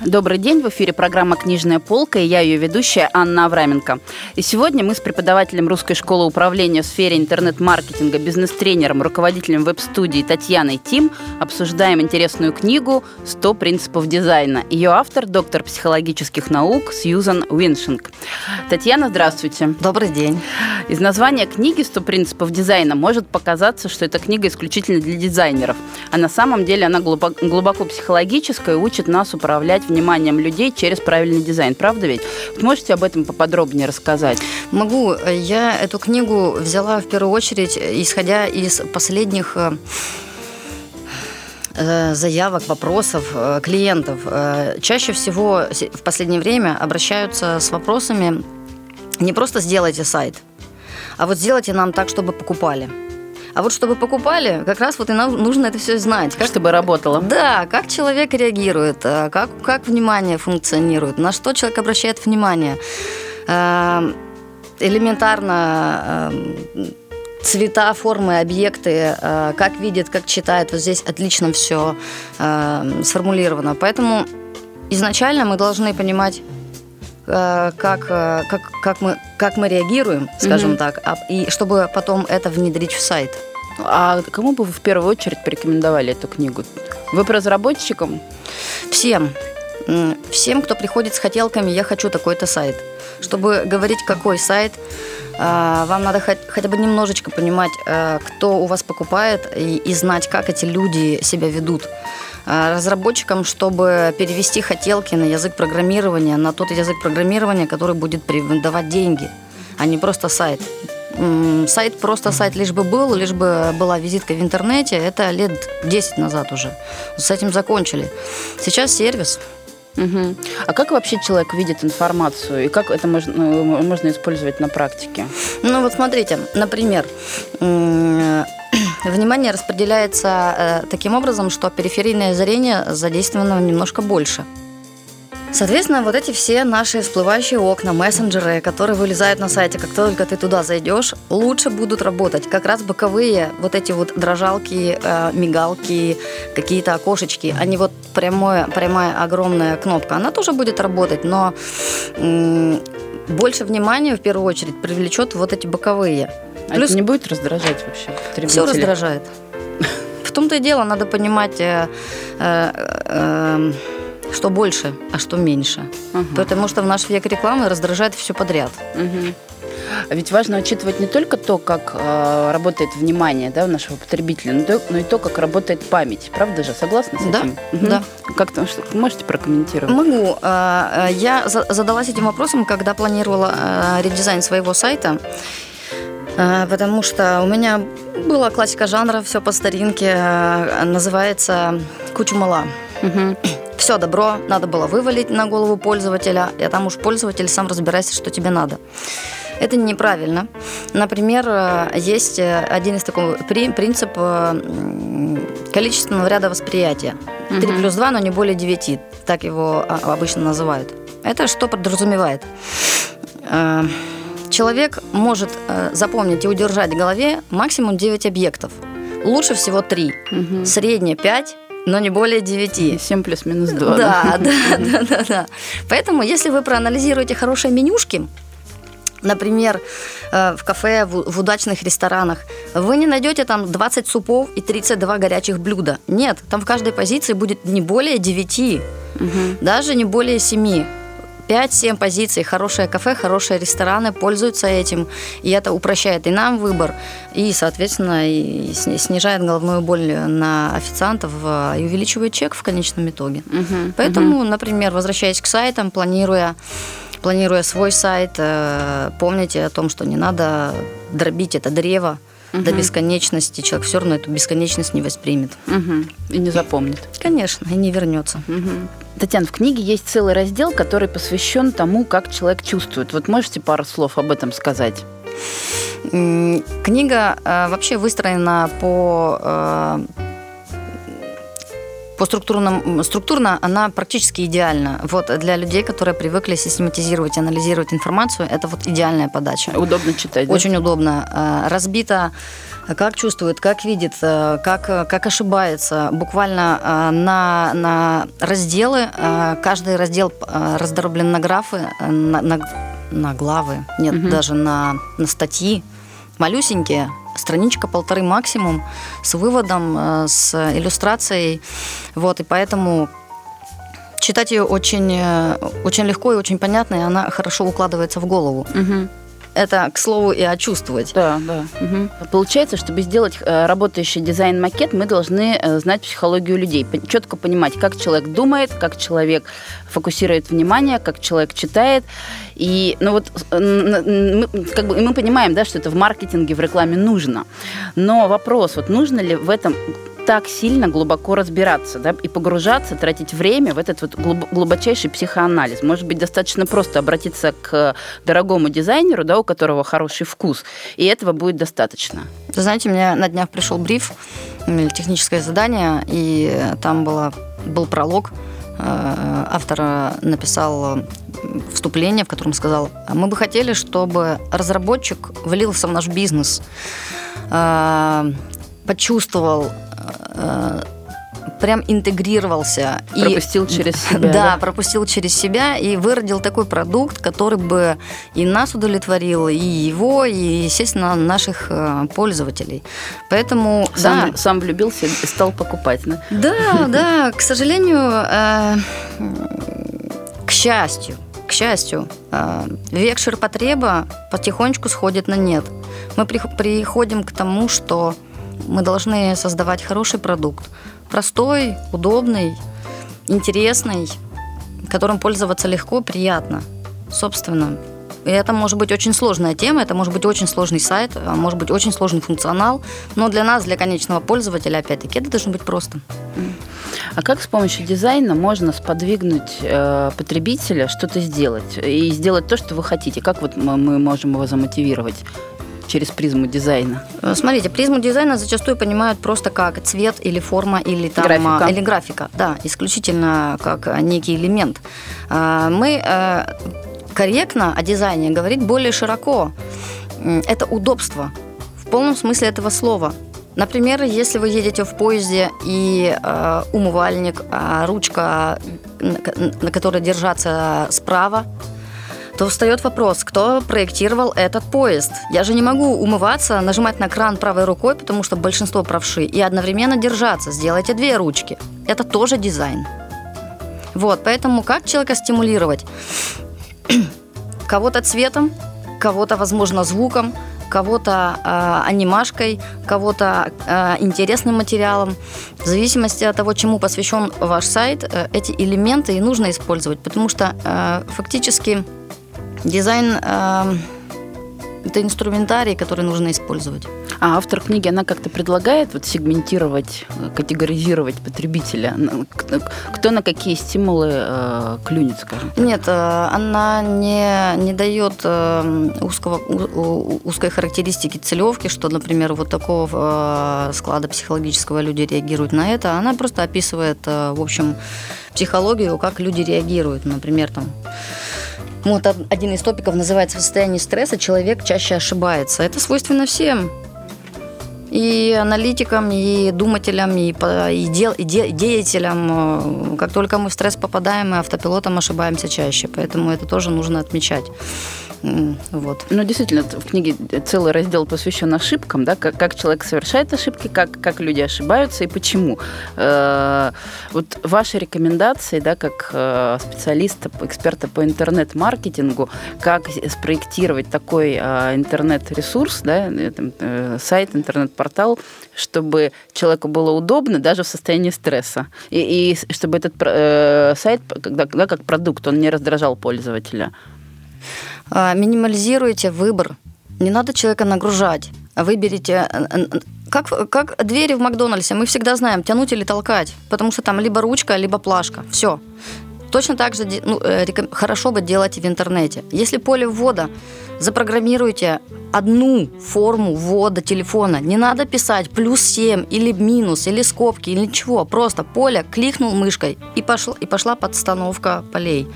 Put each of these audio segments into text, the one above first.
Добрый день, в эфире программа «Книжная полка» и я ее ведущая Анна Авраменко. И сегодня мы с преподавателем Русской школы управления в сфере интернет-маркетинга, бизнес-тренером, руководителем веб-студии Татьяной Тим обсуждаем интересную книгу «100 принципов дизайна». Ее автор – доктор психологических наук Сьюзан Уиншинг. Татьяна, здравствуйте. Добрый день. Из названия книги «100 принципов дизайна» может показаться, что эта книга исключительно для дизайнеров, а на самом деле она глубоко, глубоко психологическая и учит нас управлять вниманием людей через правильный дизайн. Правда ведь? Можете об этом поподробнее рассказать? Могу. Я эту книгу взяла в первую очередь, исходя из последних э, э, заявок, вопросов э, клиентов. Чаще всего в последнее время обращаются с вопросами не просто сделайте сайт, а вот сделайте нам так, чтобы покупали. А вот чтобы покупали, как раз вот и нам нужно это все знать. Как, чтобы работало. Да, как человек реагирует, э, как, как внимание функционирует, на что человек обращает внимание. Эм, элементарно эм, цвета, формы, объекты, э, как видит, как читает. Вот здесь отлично все эм, сформулировано. Поэтому изначально мы должны понимать, как, как, как, мы, как мы реагируем, скажем mm-hmm. так, а, и чтобы потом это внедрить в сайт. А кому бы вы в первую очередь порекомендовали эту книгу? Вы разработчикам? Всем. Всем, кто приходит с хотелками, я хочу такой-то сайт. Чтобы говорить, какой сайт, а, вам надо хотя бы немножечко понимать, кто у вас покупает, и знать, как эти люди себя ведут. А, разработчикам, чтобы перевести хотелки на язык программирования, на тот язык программирования, который будет давать деньги, а не просто сайт сайт просто сайт лишь бы был, лишь бы была визитка в интернете, это лет 10 назад уже. С этим закончили. Сейчас сервис. Угу. А как вообще человек видит информацию и как это можно, ну, можно использовать на практике? Ну вот смотрите, например, внимание распределяется э, таким образом, что периферийное зрение задействовано немножко больше. Соответственно, вот эти все наши всплывающие окна, мессенджеры, которые вылезают на сайте, как только ты туда зайдешь, лучше будут работать. Как раз боковые вот эти вот дрожалки, э, мигалки, какие-то окошечки, они вот прямое, прямая огромная кнопка, она тоже будет работать, но м- больше внимания в первую очередь привлечет вот эти боковые. А Плюс... это не будет раздражать вообще Все раздражает. В том-то и дело, надо понимать... Э, э, э, что больше, а что меньше. Угу. Потому что в наш век рекламы раздражает все подряд. Угу. А ведь важно учитывать не только то, как э, работает внимание да, у нашего потребителя, но, то, но и то, как работает память. Правда же? Согласна с да, этим? Угу. Да. Как там, что, можете прокомментировать? Могу. Э, я задалась этим вопросом, когда планировала э, редизайн своего сайта. Э, потому что у меня была классика жанра, все по старинке, называется «Кучу мала». Угу все добро надо было вывалить на голову пользователя, и там уж пользователь сам разбирайся, что тебе надо. Это неправильно. Например, э, есть э, один из таких принцип э, количественного ряда восприятия. 3 угу. плюс 2, но не более 9. Так его а, обычно называют. Это что подразумевает? Человек может запомнить и удержать в голове максимум 9 объектов. Лучше всего 3. Угу. Среднее 5, но не более 9. 7 плюс-минус 2. Да, да, да, да, да. Поэтому, если вы проанализируете хорошие менюшки, например, э, в кафе, в удачных ресторанах, вы не найдете там 20 супов и 32 горячих блюда. Нет, там в каждой позиции будет не более 9, угу. даже не более 7. 5-7 позиций, хорошее кафе, хорошие рестораны пользуются этим, и это упрощает и нам выбор, и, соответственно, и снижает головную боль на официантов и увеличивает чек в конечном итоге. Угу, Поэтому, угу. например, возвращаясь к сайтам, планируя планируя свой сайт, э, помните о том, что не надо дробить это древо, угу. до бесконечности. Человек все равно эту бесконечность не воспримет. Угу. И не запомнит. Конечно, и не вернется. Угу. Татьяна, в книге есть целый раздел, который посвящен тому, как человек чувствует. Вот можете пару слов об этом сказать? Книга э, вообще выстроена по, э, по структурному, структурно она практически идеальна. Вот для людей, которые привыкли систематизировать, анализировать информацию, это вот идеальная подача. Удобно читать, да? Очень удобно. Э, разбито как чувствует, как видит, э, как, как ошибается. Буквально на, на разделы, каждый раздел раздроблен на графы, на, на, на главы, нет, угу. даже на, на статьи малюсенькие, страничка полторы максимум, с выводом, э, с иллюстрацией. Вот, и поэтому читать ее очень, э, очень легко и очень понятно, и она хорошо укладывается в голову. Угу. Это, к слову, и очувствовать. Да, да. Угу. Получается, чтобы сделать э, работающий дизайн-макет, мы должны знать психологию людей, четко понимать, как человек думает, как человек фокусирует внимание, как человек читает. И, ну вот, мы, как бы, мы понимаем, да, что это в маркетинге, в рекламе нужно. Но вопрос, вот нужно ли в этом так сильно глубоко разбираться да, и погружаться, тратить время в этот вот глубочайший психоанализ. Может быть, достаточно просто обратиться к дорогому дизайнеру, да, у которого хороший вкус, и этого будет достаточно. Вы знаете, мне на днях пришел бриф, техническое задание, и там было, был пролог, Э, автор написал вступление, в котором сказал, мы бы хотели, чтобы разработчик влился в наш бизнес, э, почувствовал э, прям интегрировался. Пропустил и, через себя. Да, да, пропустил через себя и выродил такой продукт, который бы и нас удовлетворил, и его, и, естественно, наших э, пользователей. Поэтому, сам, да. Сам влюбился и стал покупать, да? Да, да, к сожалению, э, к счастью, к счастью, э, век ширпотреба потихонечку сходит на нет. Мы приходим к тому, что мы должны создавать хороший продукт, простой, удобный, интересный, которым пользоваться легко, приятно, собственно. И это может быть очень сложная тема, это может быть очень сложный сайт, а может быть очень сложный функционал, но для нас, для конечного пользователя, опять-таки, это должно быть просто. А как с помощью дизайна можно сподвигнуть э, потребителя что-то сделать и сделать то, что вы хотите? Как вот мы можем его замотивировать? Через призму дизайна? Э, смотрите, призму дизайна зачастую понимают просто как цвет или форма или там графика. или графика, да, исключительно как некий элемент. А, мы э, корректно о дизайне говорить более широко. Это удобство в полном смысле этого слова. Например, если вы едете в поезде и э, умывальник, а ручка, на которой держаться справа, то встает вопрос, кто проектировал этот поезд. Я же не могу умываться, нажимать на кран правой рукой, потому что большинство правши, и одновременно держаться. Сделайте две ручки. Это тоже дизайн. Вот, поэтому как человека стимулировать? Кого-то цветом, кого-то, возможно, звуком, кого-то э, анимашкой, кого-то э, интересным материалом. В зависимости от того, чему посвящен ваш сайт, э, эти элементы и нужно использовать, потому что э, фактически Дизайн э, это инструментарий, который нужно использовать. А автор книги, она как-то предлагает вот сегментировать, категоризировать потребителя? Кто на какие стимулы э, клюнет, скажем? Нет, э, она не, не дает э, узкого, узкой характеристики целевки, что, например, вот такого э, склада психологического люди реагируют на это. Она просто описывает, э, в общем, психологию, как люди реагируют. Например, там вот один из топиков называется «В состоянии стресса человек чаще ошибается». Это свойственно всем. И аналитикам, и думателям, и, и, дел, и, де, деятелям. Как только мы в стресс попадаем, мы автопилотом ошибаемся чаще. Поэтому это тоже нужно отмечать. Вот. Ну, действительно, в книге целый раздел посвящен ошибкам, да, как, как человек совершает ошибки, как, как люди ошибаются и почему. Э, вот ваши рекомендации, да, как э, специалиста, эксперта по интернет-маркетингу, как спроектировать такой э, интернет-ресурс, да, сайт, интернет-портал, чтобы человеку было удобно даже в состоянии стресса. И, и чтобы этот э, сайт, когда, да, как продукт, он не раздражал пользователя. А, минимализируйте выбор. Не надо человека нагружать. Выберите как, как двери в Макдональдсе, мы всегда знаем, тянуть или толкать, потому что там либо ручка, либо плашка. Все. Точно так же ну, э, хорошо бы делать и в интернете. Если поле ввода запрограммируйте одну форму ввода телефона. Не надо писать плюс 7 или минус, или скобки, или ничего. Просто поле, кликнул мышкой и, пошла, и пошла подстановка полей.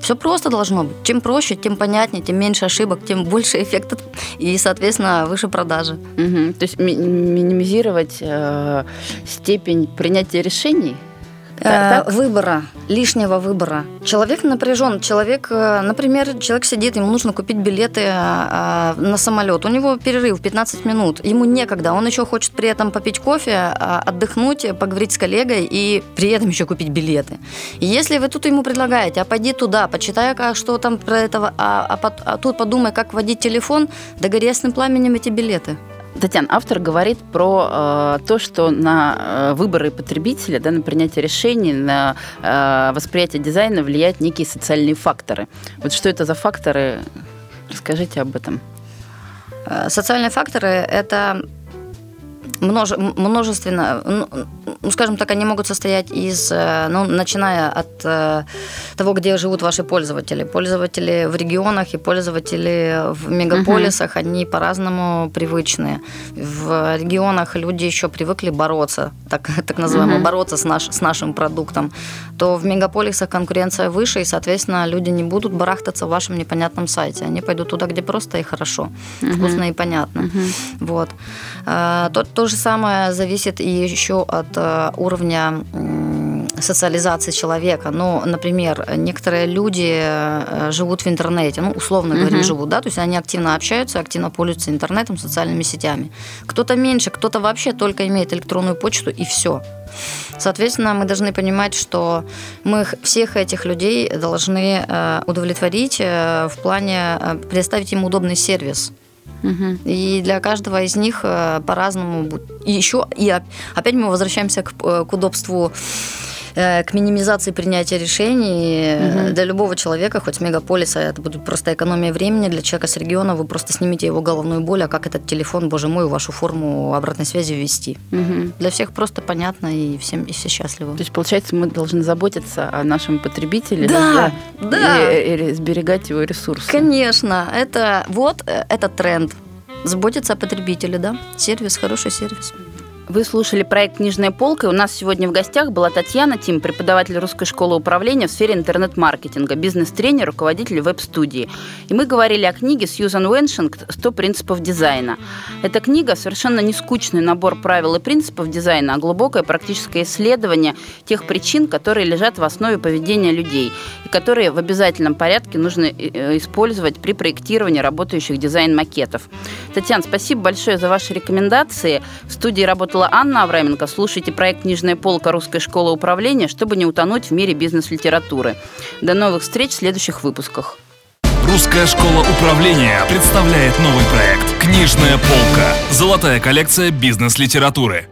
Все просто должно быть. Чем проще, тем понятнее, тем меньше ошибок, тем больше эффекта и, соответственно, выше продажи. Угу. То есть ми- минимизировать э, степень принятия решений – так, так? Выбора, лишнего выбора. Человек напряжен. Человек, э, например, человек сидит, ему нужно купить билеты э, э, на самолет. У него перерыв 15 минут. Ему некогда. Он еще хочет при этом попить кофе, отдохнуть, поговорить с коллегой и при этом еще купить билеты. И если вы тут ему предлагаете, а пойди туда, почитай, что там про этого, а, а, а тут подумай, как вводить телефон, да гори ясным пламенем эти билеты. Татьяна, автор говорит про э, то, что на э, выборы потребителя, да, на принятие решений, на э, восприятие дизайна влияют некие социальные факторы. Вот что это за факторы? Расскажите об этом. Э, социальные факторы – это множе, множественно, ну, скажем так, они могут состоять из, э, ну, начиная от э, того, где живут ваши пользователи. Пользователи в регионах и пользователи в мегаполисах, uh-huh. они по-разному привычные. В регионах люди еще привыкли бороться, так, так называемо, uh-huh. бороться с, наш, с нашим продуктом. То в мегаполисах конкуренция выше, и, соответственно, люди не будут барахтаться в вашем непонятном сайте. Они пойдут туда, где просто и хорошо, uh-huh. вкусно и понятно. Uh-huh. Вот. А, то, то же самое зависит и еще от э, уровня социализации человека. Ну, например, некоторые люди э, живут в интернете, ну, условно uh-huh. говоря, живут, да, то есть они активно общаются, активно пользуются интернетом, социальными сетями. Кто-то меньше, кто-то вообще только имеет электронную почту и все. Соответственно, мы должны понимать, что мы всех этих людей должны э, удовлетворить в плане предоставить им удобный сервис. Угу. И для каждого из них э, по-разному. И еще, и опять мы возвращаемся к, э, к удобству к минимизации принятия решений угу. для любого человека, хоть мегаполиса, это будет просто экономия времени. Для человека с региона вы просто снимете его головную боль, а как этот телефон, боже мой, вашу форму обратной связи ввести. Угу. Для всех просто понятно, и, всем, и все счастливы. То есть, получается, мы должны заботиться о нашем потребителе, да, да, да. И, и сберегать его ресурсы. Конечно, это вот этот тренд. Заботиться о потребителе, да. Сервис, хороший сервис. Вы слушали проект «Книжная полка». И у нас сегодня в гостях была Татьяна Тим, преподаватель Русской школы управления в сфере интернет-маркетинга, бизнес-тренер, руководитель веб-студии. И мы говорили о книге Сьюзан Уэншинг «100 принципов дизайна». Эта книга совершенно не скучный набор правил и принципов дизайна, а глубокое практическое исследование тех причин, которые лежат в основе поведения людей и которые в обязательном порядке нужно э, использовать при проектировании работающих дизайн-макетов. Татьяна, спасибо большое за ваши рекомендации. В студии работала Анна Авраменко. Слушайте проект «Книжная полка Русской школы управления», чтобы не утонуть в мире бизнес-литературы. До новых встреч в следующих выпусках. Русская школа управления представляет новый проект «Книжная полка. Золотая коллекция бизнес-литературы».